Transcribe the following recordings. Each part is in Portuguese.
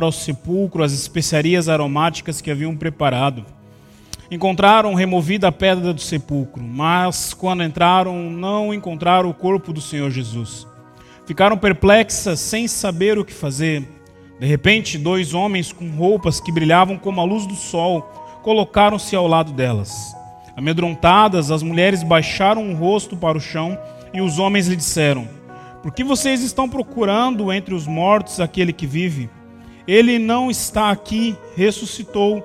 ao sepulcro as especiarias aromáticas que haviam preparado. Encontraram removida a pedra do sepulcro, mas quando entraram, não encontraram o corpo do Senhor Jesus. Ficaram perplexas, sem saber o que fazer. De repente, dois homens com roupas que brilhavam como a luz do sol colocaram-se ao lado delas. Amedrontadas, as mulheres baixaram o rosto para o chão e os homens lhe disseram: Por que vocês estão procurando entre os mortos aquele que vive? Ele não está aqui, ressuscitou.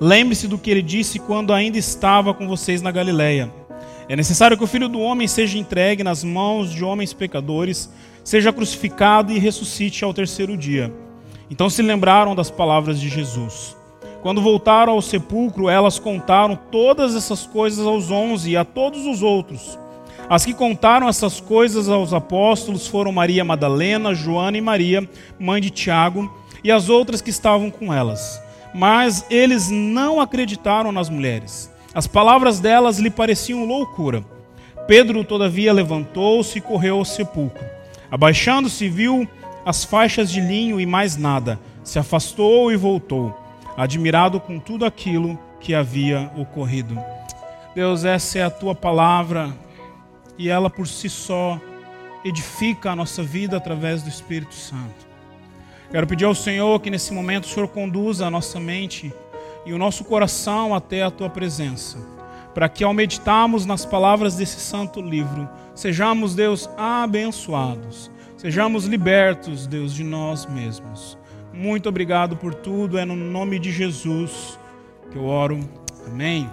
Lembre-se do que ele disse quando ainda estava com vocês na Galileia. É necessário que o filho do homem seja entregue nas mãos de homens pecadores, seja crucificado e ressuscite ao terceiro dia. Então se lembraram das palavras de Jesus. Quando voltaram ao sepulcro, elas contaram todas essas coisas aos onze e a todos os outros. As que contaram essas coisas aos apóstolos foram Maria Madalena, Joana e Maria, mãe de Tiago, e as outras que estavam com elas. Mas eles não acreditaram nas mulheres. As palavras delas lhe pareciam loucura. Pedro, todavia, levantou-se e correu ao sepulcro. Abaixando-se, viu as faixas de linho e mais nada. Se afastou e voltou, admirado com tudo aquilo que havia ocorrido. Deus, essa é a tua palavra e ela por si só edifica a nossa vida através do Espírito Santo. Quero pedir ao Senhor que nesse momento o Senhor conduza a nossa mente e o nosso coração até a tua presença, para que ao meditarmos nas palavras desse santo livro, sejamos, Deus, abençoados, sejamos libertos, Deus, de nós mesmos. Muito obrigado por tudo, é no nome de Jesus que eu oro. Amém.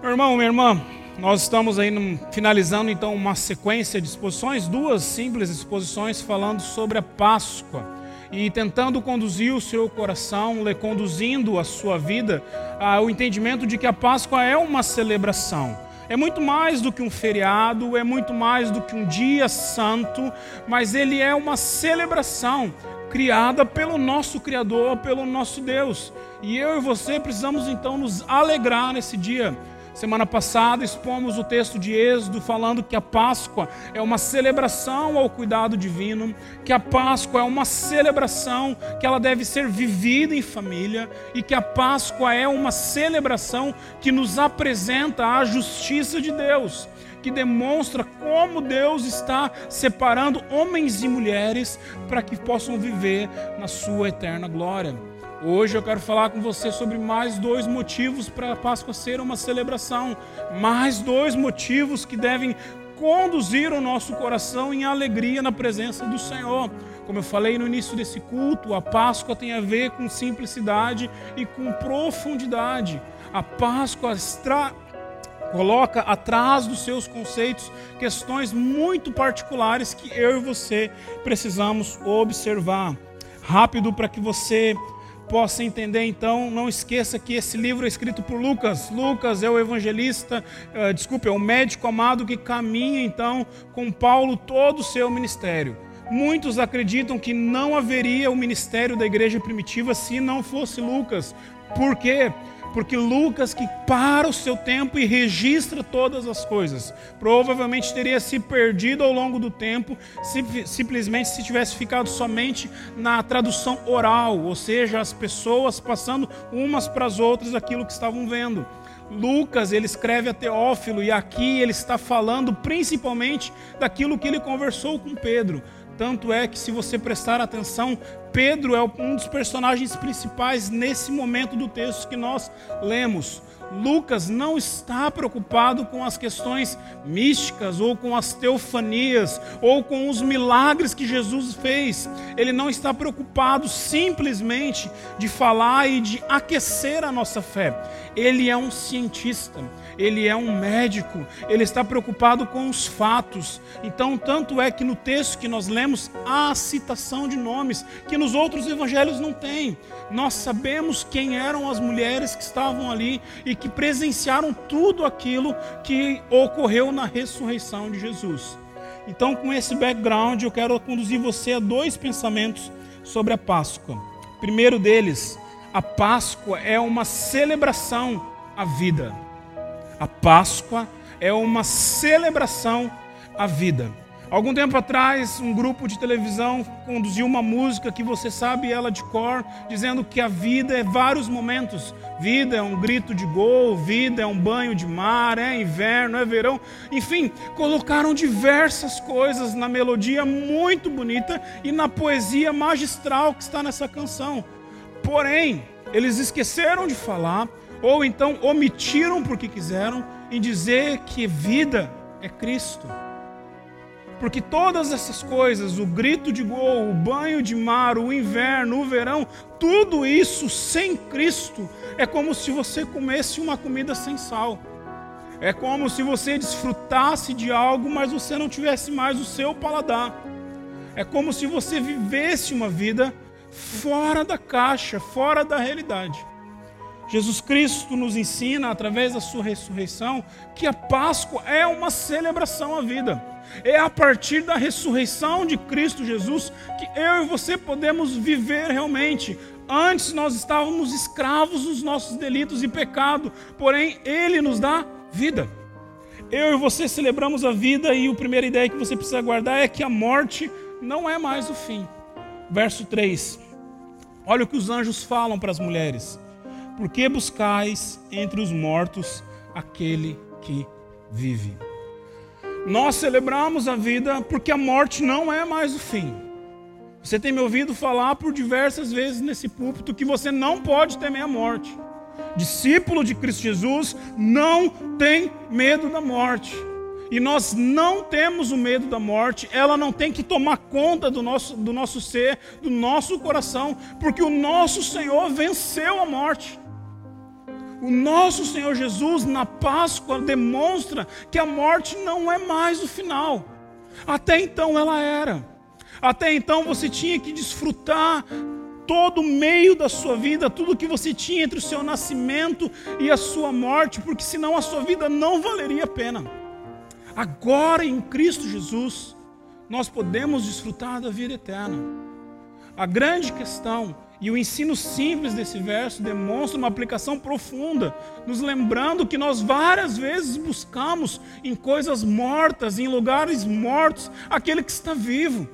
Meu irmão, minha irmã, nós estamos aí finalizando então uma sequência de exposições, duas simples exposições falando sobre a Páscoa e tentando conduzir o seu coração, conduzindo a sua vida ao entendimento de que a Páscoa é uma celebração. É muito mais do que um feriado, é muito mais do que um dia santo, mas ele é uma celebração criada pelo nosso Criador, pelo nosso Deus. E eu e você precisamos então nos alegrar nesse dia Semana passada expomos o texto de Êxodo falando que a Páscoa é uma celebração ao cuidado divino, que a Páscoa é uma celebração que ela deve ser vivida em família e que a Páscoa é uma celebração que nos apresenta a justiça de Deus que demonstra como Deus está separando homens e mulheres para que possam viver na sua eterna glória. Hoje eu quero falar com você sobre mais dois motivos para a Páscoa ser uma celebração. Mais dois motivos que devem conduzir o nosso coração em alegria na presença do Senhor. Como eu falei no início desse culto, a Páscoa tem a ver com simplicidade e com profundidade. A Páscoa extra... coloca atrás dos seus conceitos questões muito particulares que eu e você precisamos observar. Rápido para que você possa entender, então, não esqueça que esse livro é escrito por Lucas. Lucas é o evangelista, uh, desculpe, é o médico amado que caminha, então, com Paulo todo o seu ministério. Muitos acreditam que não haveria o ministério da igreja primitiva se não fosse Lucas. Por quê? porque Lucas, que para o seu tempo e registra todas as coisas, provavelmente teria se perdido ao longo do tempo, simplesmente se tivesse ficado somente na tradução oral, ou seja, as pessoas passando umas para as outras aquilo que estavam vendo. Lucas ele escreve a Teófilo e aqui ele está falando principalmente daquilo que ele conversou com Pedro. Tanto é que, se você prestar atenção, Pedro é um dos personagens principais nesse momento do texto que nós lemos. Lucas não está preocupado com as questões místicas ou com as teofanias ou com os milagres que Jesus fez. Ele não está preocupado simplesmente de falar e de aquecer a nossa fé. Ele é um cientista ele é um médico, ele está preocupado com os fatos. Então, tanto é que no texto que nós lemos há citação de nomes que nos outros evangelhos não tem. Nós sabemos quem eram as mulheres que estavam ali e que presenciaram tudo aquilo que ocorreu na ressurreição de Jesus. Então, com esse background, eu quero conduzir você a dois pensamentos sobre a Páscoa. Primeiro deles, a Páscoa é uma celebração à vida. A Páscoa é uma celebração à vida. Algum tempo atrás, um grupo de televisão conduziu uma música que você sabe ela de cor, dizendo que a vida é vários momentos. Vida é um grito de gol, vida é um banho de mar, é inverno, é verão. Enfim, colocaram diversas coisas na melodia muito bonita e na poesia magistral que está nessa canção. Porém, eles esqueceram de falar, ou então omitiram porque quiseram, em dizer que vida é Cristo. Porque todas essas coisas, o grito de gol, o banho de mar, o inverno, o verão, tudo isso sem Cristo é como se você comesse uma comida sem sal. É como se você desfrutasse de algo, mas você não tivesse mais o seu paladar. É como se você vivesse uma vida fora da caixa, fora da realidade. Jesus Cristo nos ensina, através da sua ressurreição, que a Páscoa é uma celebração à vida. É a partir da ressurreição de Cristo Jesus que eu e você podemos viver realmente. Antes nós estávamos escravos dos nossos delitos e pecado, porém Ele nos dá vida. Eu e você celebramos a vida e a primeira ideia que você precisa guardar é que a morte não é mais o fim. Verso 3. Olha o que os anjos falam para as mulheres. Por que buscais entre os mortos aquele que vive? Nós celebramos a vida porque a morte não é mais o fim. Você tem me ouvido falar por diversas vezes nesse púlpito que você não pode temer a morte. Discípulo de Cristo Jesus não tem medo da morte. E nós não temos o medo da morte, ela não tem que tomar conta do nosso, do nosso ser, do nosso coração, porque o nosso Senhor venceu a morte. O nosso Senhor Jesus, na Páscoa, demonstra que a morte não é mais o final. Até então ela era. Até então você tinha que desfrutar todo o meio da sua vida, tudo que você tinha entre o seu nascimento e a sua morte, porque senão a sua vida não valeria a pena. Agora em Cristo Jesus, nós podemos desfrutar da vida eterna. A grande questão e o ensino simples desse verso demonstra uma aplicação profunda, nos lembrando que nós várias vezes buscamos em coisas mortas, em lugares mortos, aquele que está vivo.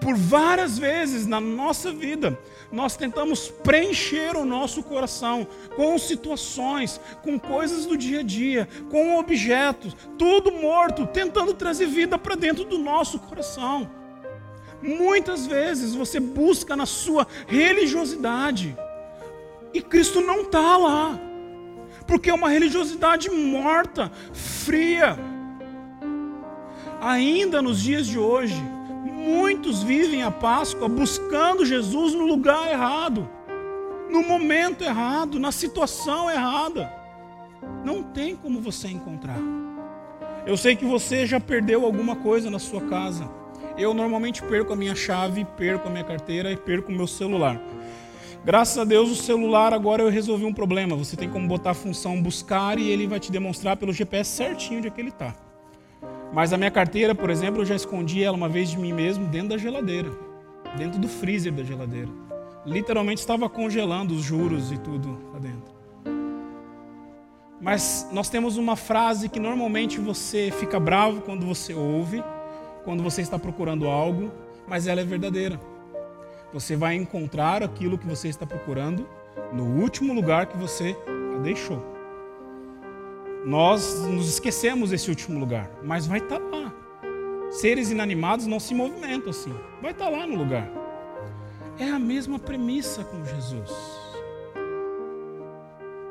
Por várias vezes na nossa vida, nós tentamos preencher o nosso coração com situações, com coisas do dia a dia, com objetos, tudo morto, tentando trazer vida para dentro do nosso coração. Muitas vezes você busca na sua religiosidade e Cristo não está lá, porque é uma religiosidade morta, fria. Ainda nos dias de hoje, muitos vivem a Páscoa buscando Jesus no lugar errado, no momento errado, na situação errada. Não tem como você encontrar. Eu sei que você já perdeu alguma coisa na sua casa eu normalmente perco a minha chave, perco a minha carteira e perco o meu celular. Graças a Deus, o celular agora eu resolvi um problema. Você tem como botar a função buscar e ele vai te demonstrar pelo GPS certinho onde é que ele está. Mas a minha carteira, por exemplo, eu já escondi ela uma vez de mim mesmo dentro da geladeira, dentro do freezer da geladeira. Literalmente estava congelando os juros e tudo lá dentro. Mas nós temos uma frase que normalmente você fica bravo quando você ouve, quando você está procurando algo, mas ela é verdadeira. Você vai encontrar aquilo que você está procurando no último lugar que você a deixou. Nós nos esquecemos desse último lugar, mas vai estar lá. Seres inanimados não se movimentam assim, vai estar lá no lugar. É a mesma premissa com Jesus.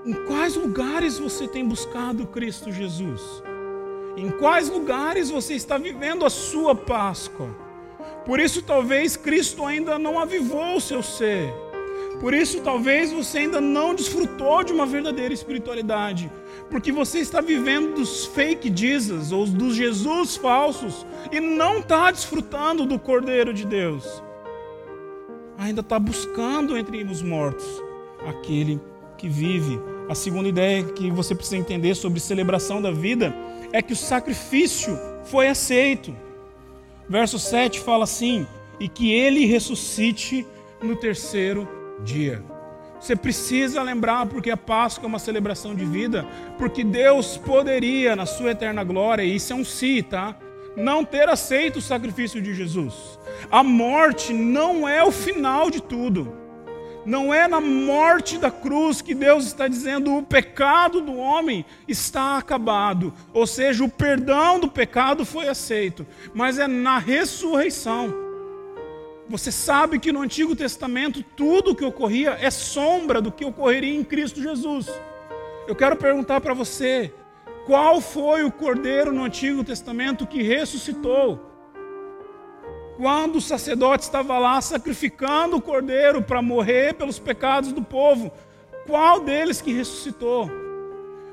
Em quais lugares você tem buscado Cristo Jesus? Em quais lugares você está vivendo a sua Páscoa? Por isso, talvez Cristo ainda não avivou o seu ser. Por isso, talvez você ainda não desfrutou de uma verdadeira espiritualidade. Porque você está vivendo dos fake Jesus, ou dos Jesus falsos, e não está desfrutando do Cordeiro de Deus. Ainda está buscando entre os mortos aquele que vive. A segunda ideia que você precisa entender sobre celebração da vida é que o sacrifício foi aceito. Verso 7 fala assim: e que ele ressuscite no terceiro dia. Você precisa lembrar, porque a Páscoa é uma celebração de vida, porque Deus poderia, na sua eterna glória, e isso é um si, tá? não ter aceito o sacrifício de Jesus. A morte não é o final de tudo. Não é na morte da cruz que Deus está dizendo o pecado do homem está acabado, ou seja, o perdão do pecado foi aceito, mas é na ressurreição. Você sabe que no Antigo Testamento tudo o que ocorria é sombra do que ocorreria em Cristo Jesus. Eu quero perguntar para você: qual foi o cordeiro no Antigo Testamento que ressuscitou? Quando o sacerdote estava lá sacrificando o cordeiro para morrer pelos pecados do povo, qual deles que ressuscitou?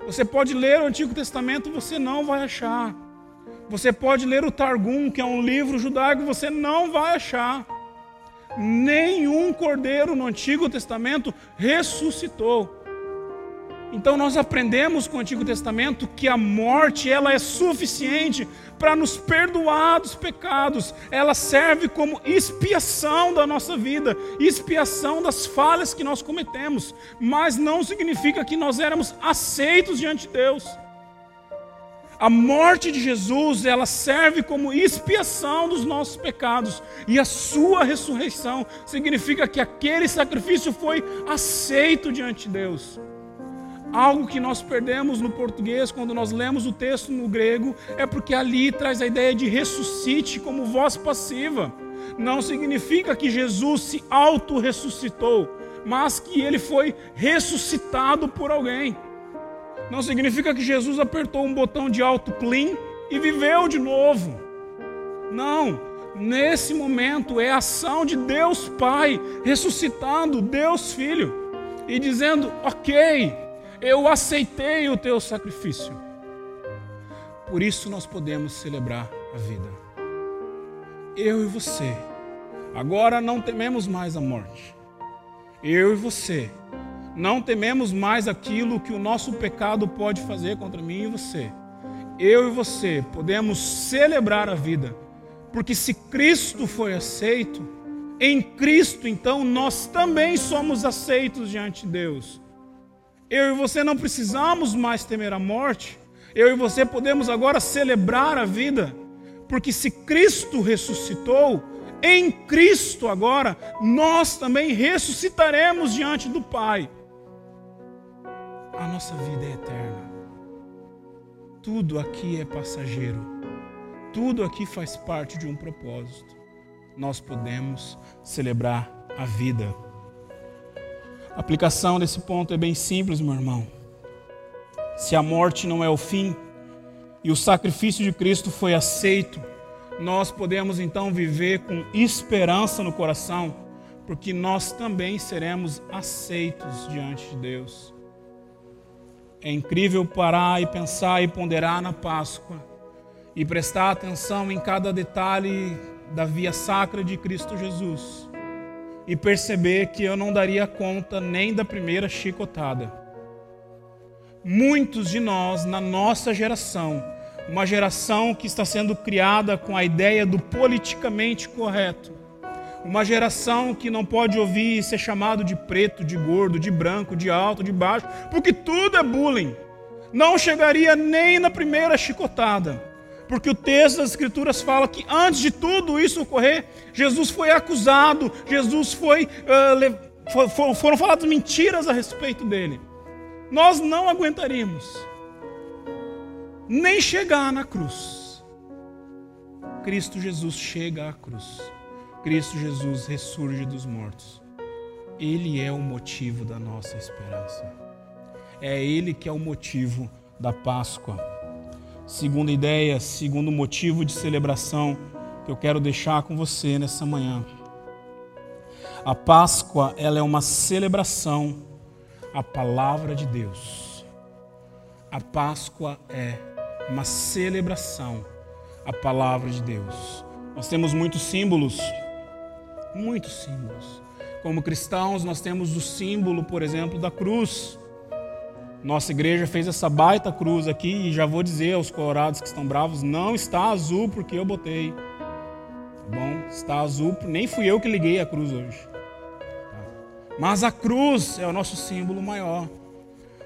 Você pode ler o Antigo Testamento, você não vai achar. Você pode ler o Targum, que é um livro judaico, você não vai achar. Nenhum cordeiro no Antigo Testamento ressuscitou. Então nós aprendemos com o Antigo Testamento que a morte ela é suficiente para nos perdoar dos pecados. Ela serve como expiação da nossa vida, expiação das falhas que nós cometemos, mas não significa que nós éramos aceitos diante de Deus. A morte de Jesus, ela serve como expiação dos nossos pecados, e a sua ressurreição significa que aquele sacrifício foi aceito diante de Deus. Algo que nós perdemos no português quando nós lemos o texto no grego é porque ali traz a ideia de ressuscite como voz passiva. Não significa que Jesus se auto-ressuscitou, mas que ele foi ressuscitado por alguém. Não significa que Jesus apertou um botão de auto-clean e viveu de novo. Não, nesse momento é a ação de Deus Pai ressuscitando Deus Filho e dizendo: Ok, eu aceitei o teu sacrifício. Por isso nós podemos celebrar a vida. Eu e você, agora não tememos mais a morte. Eu e você, não tememos mais aquilo que o nosso pecado pode fazer contra mim e você. Eu e você podemos celebrar a vida, porque se Cristo foi aceito, em Cristo então nós também somos aceitos diante de Deus. Eu e você não precisamos mais temer a morte. Eu e você podemos agora celebrar a vida, porque se Cristo ressuscitou, em Cristo agora nós também ressuscitaremos diante do Pai. A nossa vida é eterna. Tudo aqui é passageiro. Tudo aqui faz parte de um propósito. Nós podemos celebrar a vida. A aplicação desse ponto é bem simples, meu irmão. Se a morte não é o fim e o sacrifício de Cristo foi aceito, nós podemos então viver com esperança no coração, porque nós também seremos aceitos diante de Deus. É incrível parar e pensar e ponderar na Páscoa e prestar atenção em cada detalhe da via sacra de Cristo Jesus e perceber que eu não daria conta nem da primeira chicotada. Muitos de nós, na nossa geração, uma geração que está sendo criada com a ideia do politicamente correto, uma geração que não pode ouvir ser chamado de preto, de gordo, de branco, de alto, de baixo, porque tudo é bullying. Não chegaria nem na primeira chicotada porque o texto das Escrituras fala que antes de tudo isso ocorrer, Jesus foi acusado, Jesus foi. Uh, foram faladas mentiras a respeito dele. Nós não aguentaríamos nem chegar na cruz. Cristo Jesus chega à cruz. Cristo Jesus ressurge dos mortos. Ele é o motivo da nossa esperança. É Ele que é o motivo da Páscoa. Segunda ideia, segundo motivo de celebração que eu quero deixar com você nessa manhã. A Páscoa, ela é uma celebração à palavra de Deus. A Páscoa é uma celebração à palavra de Deus. Nós temos muitos símbolos, muitos símbolos. Como cristãos, nós temos o símbolo, por exemplo, da cruz. Nossa igreja fez essa baita cruz aqui e já vou dizer aos colorados que estão bravos, não está azul porque eu botei. Tá bom? Está azul, nem fui eu que liguei a cruz hoje. Tá? Mas a cruz é o nosso símbolo maior.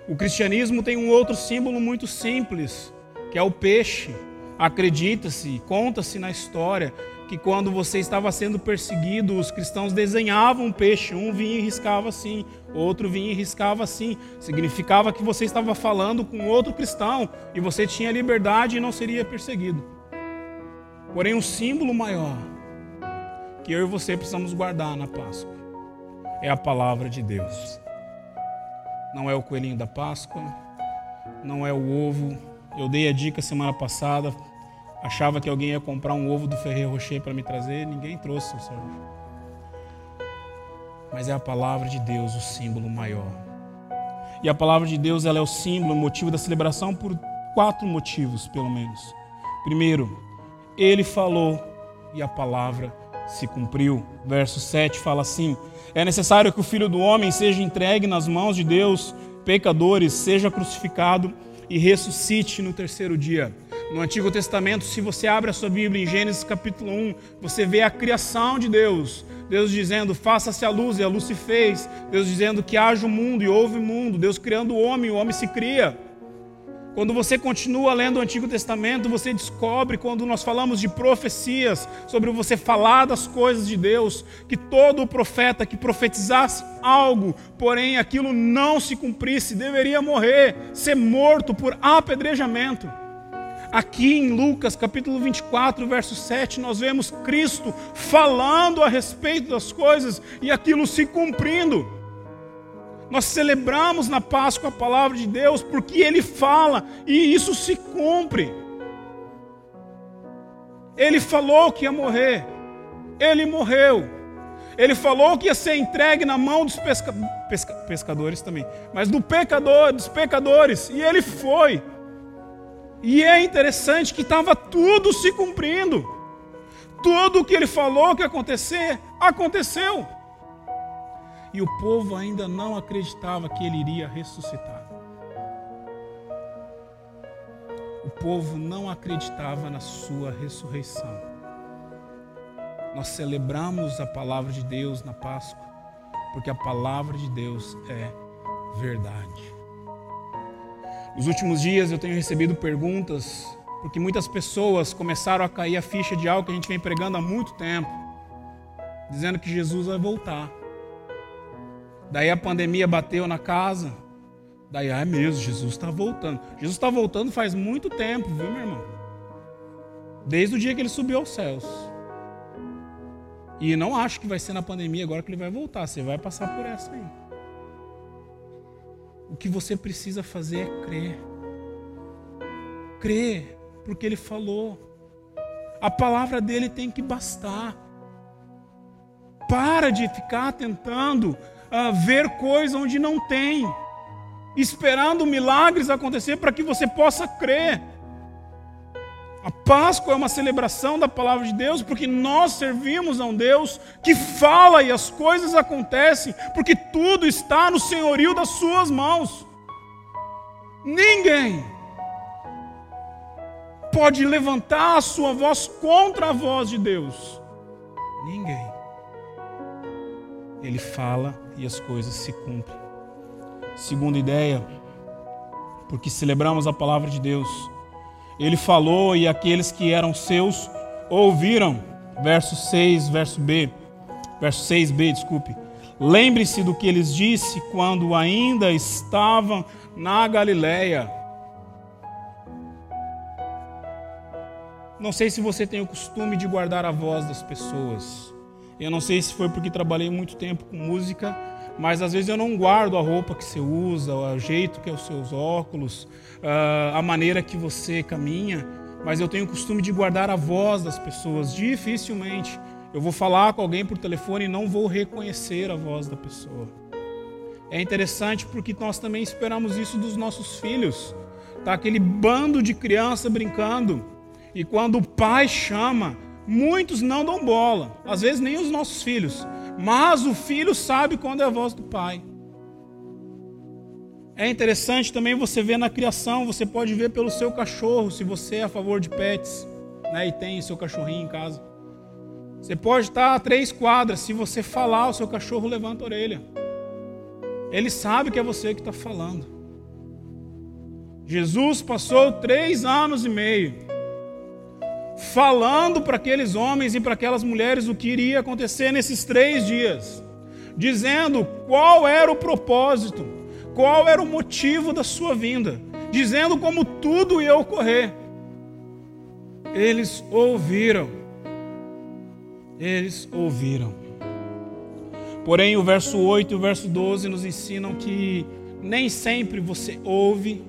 O cristianismo tem um outro símbolo muito simples, que é o peixe. Acredita-se, conta-se na história que quando você estava sendo perseguido, os cristãos desenhavam um peixe, um vinha e riscava assim, outro vinha e riscava assim. Significava que você estava falando com outro cristão e você tinha liberdade e não seria perseguido. Porém, um símbolo maior que eu e você precisamos guardar na Páscoa é a palavra de Deus. Não é o coelhinho da Páscoa, não é o ovo. Eu dei a dica semana passada, achava que alguém ia comprar um ovo do Ferreiro Rocher para me trazer, ninguém trouxe, seu Sérgio. Mas é a palavra de Deus o símbolo maior. E a palavra de Deus ela é o símbolo, o motivo da celebração por quatro motivos, pelo menos. Primeiro, ele falou e a palavra se cumpriu. Verso 7 fala assim: É necessário que o filho do homem seja entregue nas mãos de Deus, pecadores, seja crucificado e ressuscite no terceiro dia. No Antigo Testamento, se você abre a sua Bíblia em Gênesis capítulo 1, você vê a criação de Deus. Deus dizendo, faça-se a luz, e a luz se fez. Deus dizendo que haja o mundo, e houve o mundo. Deus criando o homem, e o homem se cria. Quando você continua lendo o Antigo Testamento, você descobre, quando nós falamos de profecias, sobre você falar das coisas de Deus, que todo profeta que profetizasse algo, porém aquilo não se cumprisse, deveria morrer, ser morto por apedrejamento. Aqui em Lucas capítulo 24, verso 7, nós vemos Cristo falando a respeito das coisas e aquilo se cumprindo. Nós celebramos na Páscoa a palavra de Deus porque Ele fala e isso se cumpre. Ele falou que ia morrer, Ele morreu. Ele falou que ia ser entregue na mão dos pesca... Pesca... pescadores também, mas do pecador, dos pecadores, e ele foi. E é interessante que estava tudo se cumprindo. Tudo o que ele falou que ia acontecer, aconteceu e o povo ainda não acreditava que ele iria ressuscitar. O povo não acreditava na sua ressurreição. Nós celebramos a palavra de Deus na Páscoa, porque a palavra de Deus é verdade. Nos últimos dias eu tenho recebido perguntas, porque muitas pessoas começaram a cair a ficha de algo que a gente vem pregando há muito tempo, dizendo que Jesus vai voltar. Daí a pandemia bateu na casa. Daí, ah, é mesmo, Jesus está voltando. Jesus está voltando faz muito tempo, viu, meu irmão? Desde o dia que ele subiu aos céus. E não acho que vai ser na pandemia agora que ele vai voltar. Você vai passar por essa aí. O que você precisa fazer é crer. Crer, porque ele falou. A palavra dele tem que bastar. Para de ficar tentando uh, ver coisas onde não tem, esperando milagres acontecer para que você possa crer. A Páscoa é uma celebração da palavra de Deus, porque nós servimos a um Deus que fala e as coisas acontecem, porque tudo está no senhorio das suas mãos. Ninguém pode levantar a sua voz contra a voz de Deus. Ninguém. Ele fala e as coisas se cumprem. Segunda ideia, porque celebramos a palavra de Deus. Ele falou e aqueles que eram seus ouviram. Verso 6, verso B. Verso 6b, desculpe. Lembre-se do que eles disse quando ainda estavam na Galileia. Não sei se você tem o costume de guardar a voz das pessoas. Eu não sei se foi porque trabalhei muito tempo com música, mas às vezes eu não guardo a roupa que você usa, o jeito que é os seus óculos, ah, a maneira que você caminha, mas eu tenho o costume de guardar a voz das pessoas. Dificilmente eu vou falar com alguém por telefone e não vou reconhecer a voz da pessoa. É interessante porque nós também esperamos isso dos nossos filhos. Tá aquele bando de criança brincando e quando o pai chama, Muitos não dão bola, às vezes nem os nossos filhos, mas o filho sabe quando é a voz do pai. É interessante também você ver na criação, você pode ver pelo seu cachorro, se você é a favor de pets, né, e tem seu cachorrinho em casa. Você pode estar a três quadras, se você falar, o seu cachorro levanta a orelha. Ele sabe que é você que está falando. Jesus passou três anos e meio falando para aqueles homens e para aquelas mulheres o que iria acontecer nesses três dias, dizendo qual era o propósito, qual era o motivo da sua vinda, dizendo como tudo ia ocorrer. Eles ouviram. Eles ouviram. Porém, o verso 8 e o verso 12 nos ensinam que nem sempre você ouve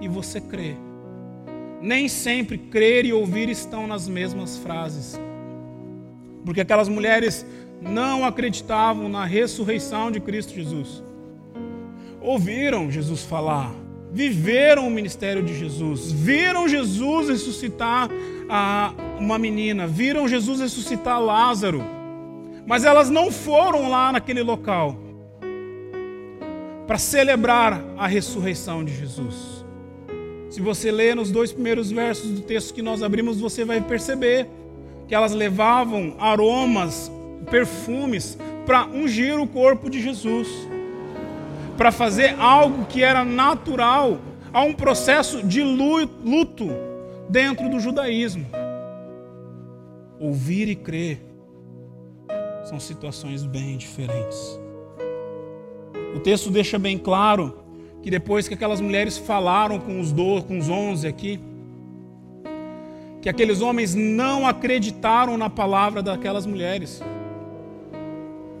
e você crê. Nem sempre crer e ouvir estão nas mesmas frases. Porque aquelas mulheres não acreditavam na ressurreição de Cristo Jesus. Ouviram Jesus falar, viveram o ministério de Jesus, viram Jesus ressuscitar uma menina, viram Jesus ressuscitar Lázaro, mas elas não foram lá naquele local para celebrar a ressurreição de Jesus. Se você ler nos dois primeiros versos do texto que nós abrimos, você vai perceber que elas levavam aromas, perfumes para ungir o corpo de Jesus, para fazer algo que era natural a um processo de luto dentro do judaísmo. Ouvir e crer são situações bem diferentes. O texto deixa bem claro que depois que aquelas mulheres falaram com os, do, com os onze aqui, que aqueles homens não acreditaram na palavra daquelas mulheres.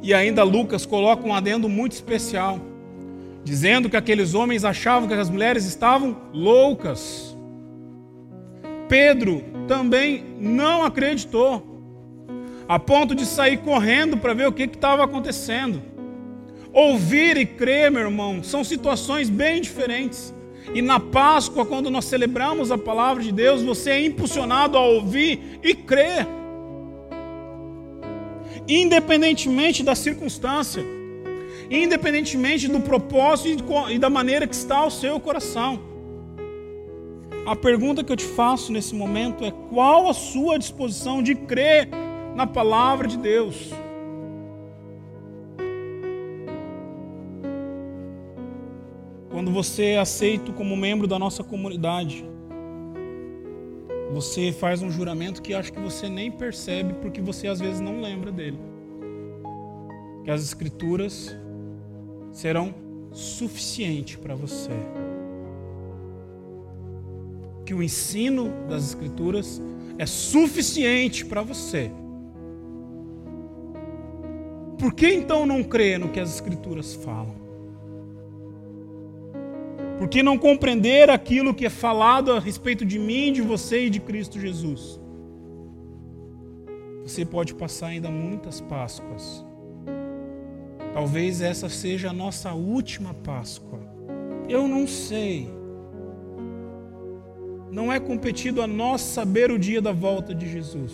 E ainda Lucas coloca um adendo muito especial, dizendo que aqueles homens achavam que as mulheres estavam loucas. Pedro também não acreditou, a ponto de sair correndo para ver o que estava acontecendo. Ouvir e crer, meu irmão, são situações bem diferentes. E na Páscoa, quando nós celebramos a palavra de Deus, você é impulsionado a ouvir e crer. Independentemente da circunstância, independentemente do propósito e da maneira que está o seu coração. A pergunta que eu te faço nesse momento é: qual a sua disposição de crer na palavra de Deus? Você é aceito como membro da nossa comunidade, você faz um juramento que acho que você nem percebe porque você às vezes não lembra dele. Que as escrituras serão suficiente para você que o ensino das Escrituras é suficiente para você. Por que então não crer no que as Escrituras falam? Por que não compreender aquilo que é falado a respeito de mim, de você e de Cristo Jesus? Você pode passar ainda muitas Páscoas. Talvez essa seja a nossa última Páscoa. Eu não sei. Não é competido a nós saber o dia da volta de Jesus.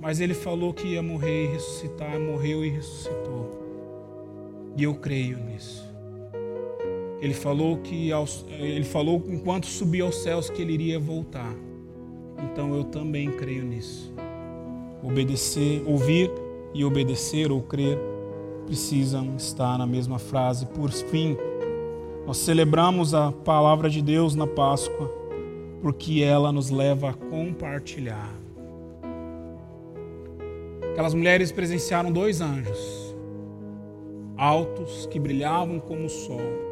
Mas ele falou que ia morrer e ressuscitar, morreu e ressuscitou. E eu creio nisso. Ele falou que ele falou enquanto subia aos céus que ele iria voltar. Então eu também creio nisso. Obedecer, ouvir e obedecer ou crer precisam estar na mesma frase. Por fim, nós celebramos a palavra de Deus na Páscoa porque ela nos leva a compartilhar. Aquelas mulheres presenciaram dois anjos, altos, que brilhavam como o sol.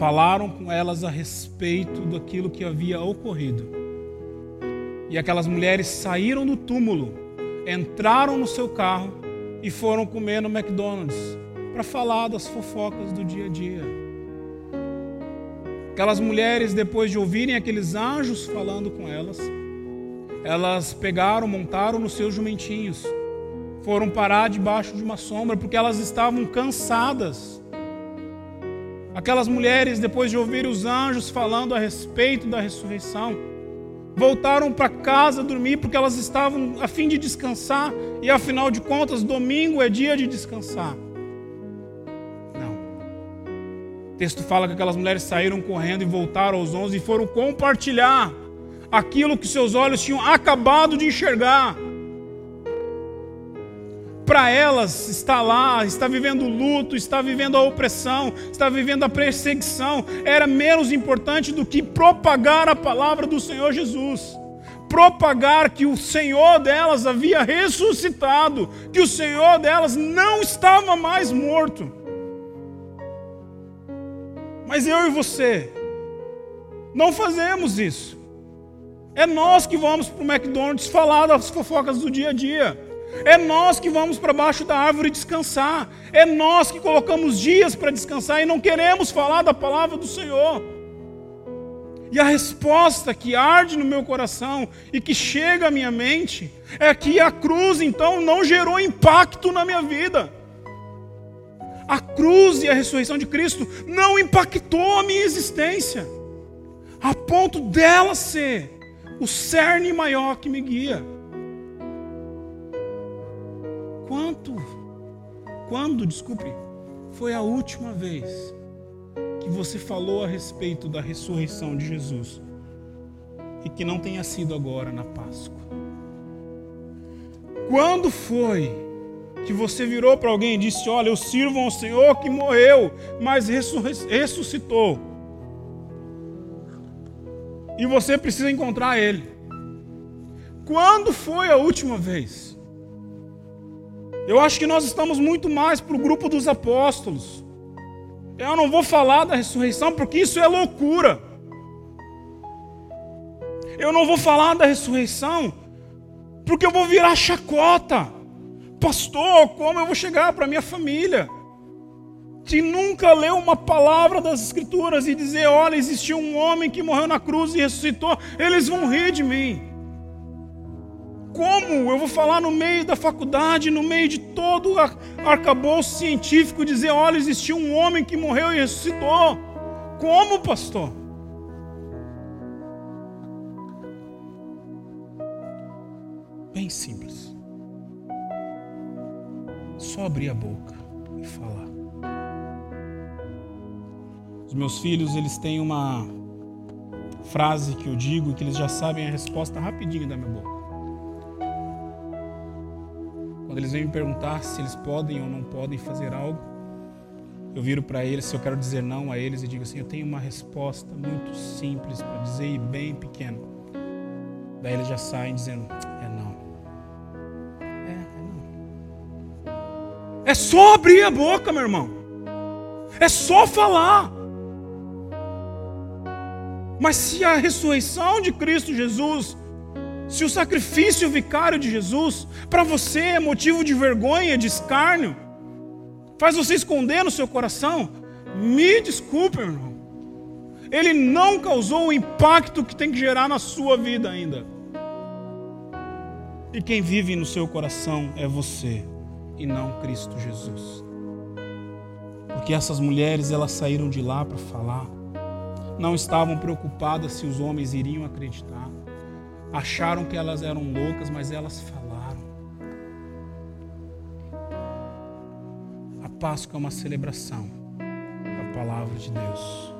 Falaram com elas a respeito daquilo que havia ocorrido. E aquelas mulheres saíram do túmulo, entraram no seu carro e foram comer no McDonald's para falar das fofocas do dia a dia. Aquelas mulheres, depois de ouvirem aqueles anjos falando com elas, elas pegaram, montaram nos seus jumentinhos, foram parar debaixo de uma sombra, porque elas estavam cansadas. Aquelas mulheres, depois de ouvir os anjos falando a respeito da ressurreição, voltaram para casa dormir porque elas estavam a fim de descansar, e afinal de contas, domingo é dia de descansar. texto fala que aquelas mulheres saíram correndo e voltaram aos onze e foram compartilhar aquilo que seus olhos tinham acabado de enxergar. Para elas, está lá, está vivendo luto, está vivendo a opressão, está vivendo a perseguição, era menos importante do que propagar a palavra do Senhor Jesus. propagar que o Senhor delas havia ressuscitado, que o Senhor delas não estava mais morto. Mas eu e você não fazemos isso. É nós que vamos para o McDonald's falar das fofocas do dia a dia. É nós que vamos para baixo da árvore descansar. É nós que colocamos dias para descansar e não queremos falar da palavra do Senhor. E a resposta que arde no meu coração e que chega à minha mente é que a cruz então não gerou impacto na minha vida. A cruz e a ressurreição de Cristo não impactou a minha existência, a ponto dela ser o cerne maior que me guia. Quanto, quando, desculpe, foi a última vez que você falou a respeito da ressurreição de Jesus e que não tenha sido agora na Páscoa? Quando foi que você virou para alguém e disse: Olha, eu sirvo ao Senhor que morreu, mas ressuscitou? E você precisa encontrar Ele. Quando foi a última vez? Eu acho que nós estamos muito mais para o grupo dos apóstolos. Eu não vou falar da ressurreição porque isso é loucura. Eu não vou falar da ressurreição porque eu vou virar chacota. Pastor, como eu vou chegar para minha família? Que nunca leu uma palavra das Escrituras e dizer: olha, existiu um homem que morreu na cruz e ressuscitou, eles vão rir de mim. Como eu vou falar no meio da faculdade, no meio de todo o arcabouço científico, dizer: olha, existiu um homem que morreu e ressuscitou? Como, pastor? Bem simples. Só abrir a boca e falar. Os meus filhos, eles têm uma frase que eu digo que eles já sabem a resposta rapidinho da minha boca. Quando eles vêm me perguntar se eles podem ou não podem fazer algo, eu viro para eles se eu quero dizer não a eles e digo assim: eu tenho uma resposta muito simples para dizer e bem pequeno. Daí eles já saem dizendo: é não. É, é não. É só abrir a boca, meu irmão. É só falar. Mas se a ressurreição de Cristo Jesus se o sacrifício vicário de Jesus para você é motivo de vergonha, de escárnio, faz você esconder no seu coração, me desculpe, meu irmão. Ele não causou o impacto que tem que gerar na sua vida ainda. E quem vive no seu coração é você e não Cristo Jesus. Porque essas mulheres, elas saíram de lá para falar. Não estavam preocupadas se os homens iriam acreditar acharam que elas eram loucas, mas elas falaram. A Páscoa é uma celebração da palavra de Deus.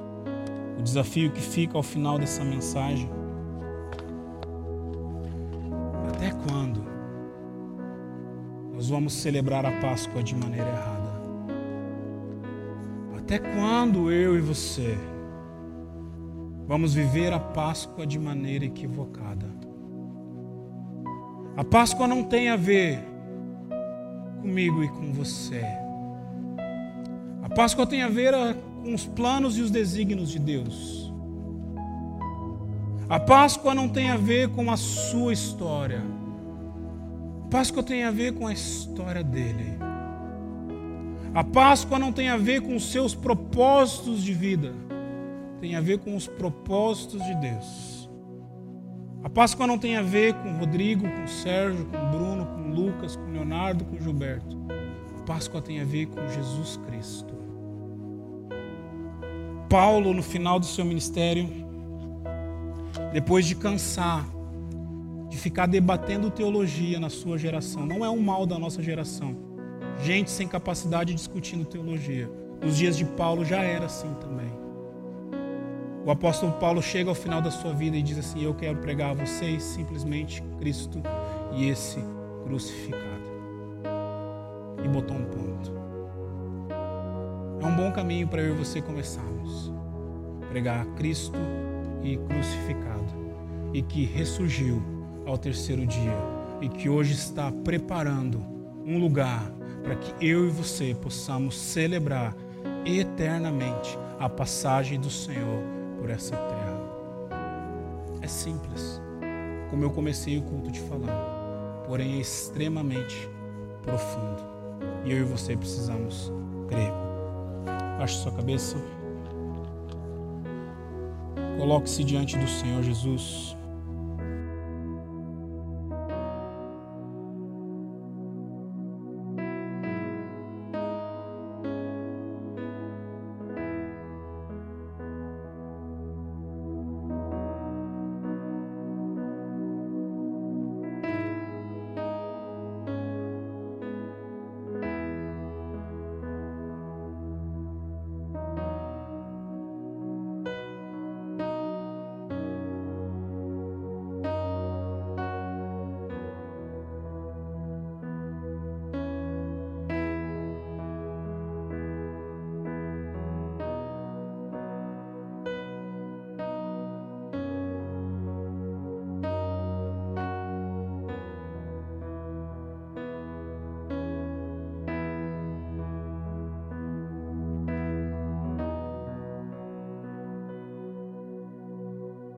O desafio que fica ao final dessa mensagem: até quando nós vamos celebrar a Páscoa de maneira errada? Até quando eu e você vamos viver a Páscoa de maneira equivocada? A Páscoa não tem a ver comigo e com você. A Páscoa tem a ver ah, com os planos e os desígnios de Deus. A Páscoa não tem a ver com a sua história. A Páscoa tem a ver com a história dele. A Páscoa não tem a ver com os seus propósitos de vida. Tem a ver com os propósitos de Deus. A Páscoa não tem a ver com Rodrigo, com Sérgio, com Bruno, com Lucas, com Leonardo, com Gilberto. A Páscoa tem a ver com Jesus Cristo. Paulo, no final do seu ministério, depois de cansar, de ficar debatendo teologia na sua geração, não é um mal da nossa geração. Gente sem capacidade discutindo teologia. Nos dias de Paulo já era assim também. O apóstolo Paulo chega ao final da sua vida e diz assim: Eu quero pregar a vocês simplesmente Cristo e esse crucificado. E botou um ponto. É um bom caminho para eu e você começarmos. Pregar Cristo e crucificado. E que ressurgiu ao terceiro dia e que hoje está preparando um lugar para que eu e você possamos celebrar eternamente a passagem do Senhor por essa terra. É simples, como eu comecei o culto te falando, porém é extremamente profundo. E eu e você precisamos crer. Baixe sua cabeça. Coloque-se diante do Senhor Jesus.